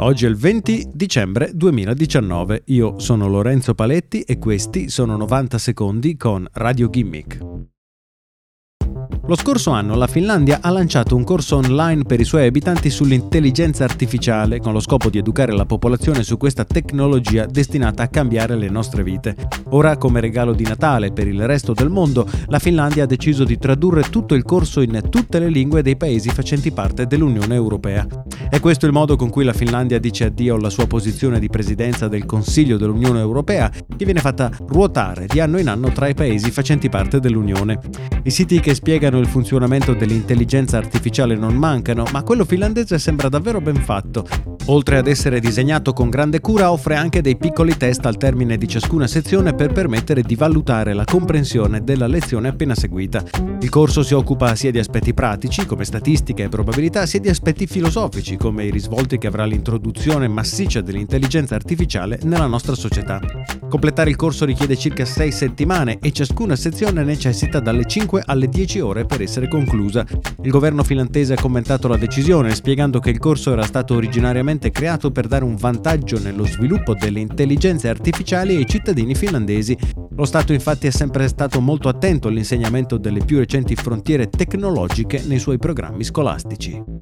Oggi è il 20 dicembre 2019, io sono Lorenzo Paletti e questi sono 90 secondi con Radio Gimmick. Lo scorso anno la Finlandia ha lanciato un corso online per i suoi abitanti sull'intelligenza artificiale con lo scopo di educare la popolazione su questa tecnologia destinata a cambiare le nostre vite. Ora, come regalo di Natale per il resto del mondo, la Finlandia ha deciso di tradurre tutto il corso in tutte le lingue dei paesi facenti parte dell'Unione Europea. È questo il modo con cui la Finlandia dice addio alla sua posizione di presidenza del Consiglio dell'Unione Europea, che viene fatta ruotare di anno in anno tra i paesi facenti parte dell'Unione. I siti che spiegano il funzionamento dell'intelligenza artificiale non mancano, ma quello finlandese sembra davvero ben fatto. Oltre ad essere disegnato con grande cura, offre anche dei piccoli test al termine di ciascuna sezione per permettere di valutare la comprensione della lezione appena seguita. Il corso si occupa sia di aspetti pratici, come statistica e probabilità, sia di aspetti filosofici, come i risvolti che avrà l'introduzione massiccia dell'intelligenza artificiale nella nostra società. Completare il corso richiede circa 6 settimane e ciascuna sezione necessita dalle 5 alle 10 ore per essere conclusa. Il governo finlandese ha commentato la decisione spiegando che il corso era stato originariamente creato per dare un vantaggio nello sviluppo delle intelligenze artificiali ai cittadini finlandesi. Lo Stato infatti è sempre stato molto attento all'insegnamento delle più recenti frontiere tecnologiche nei suoi programmi scolastici.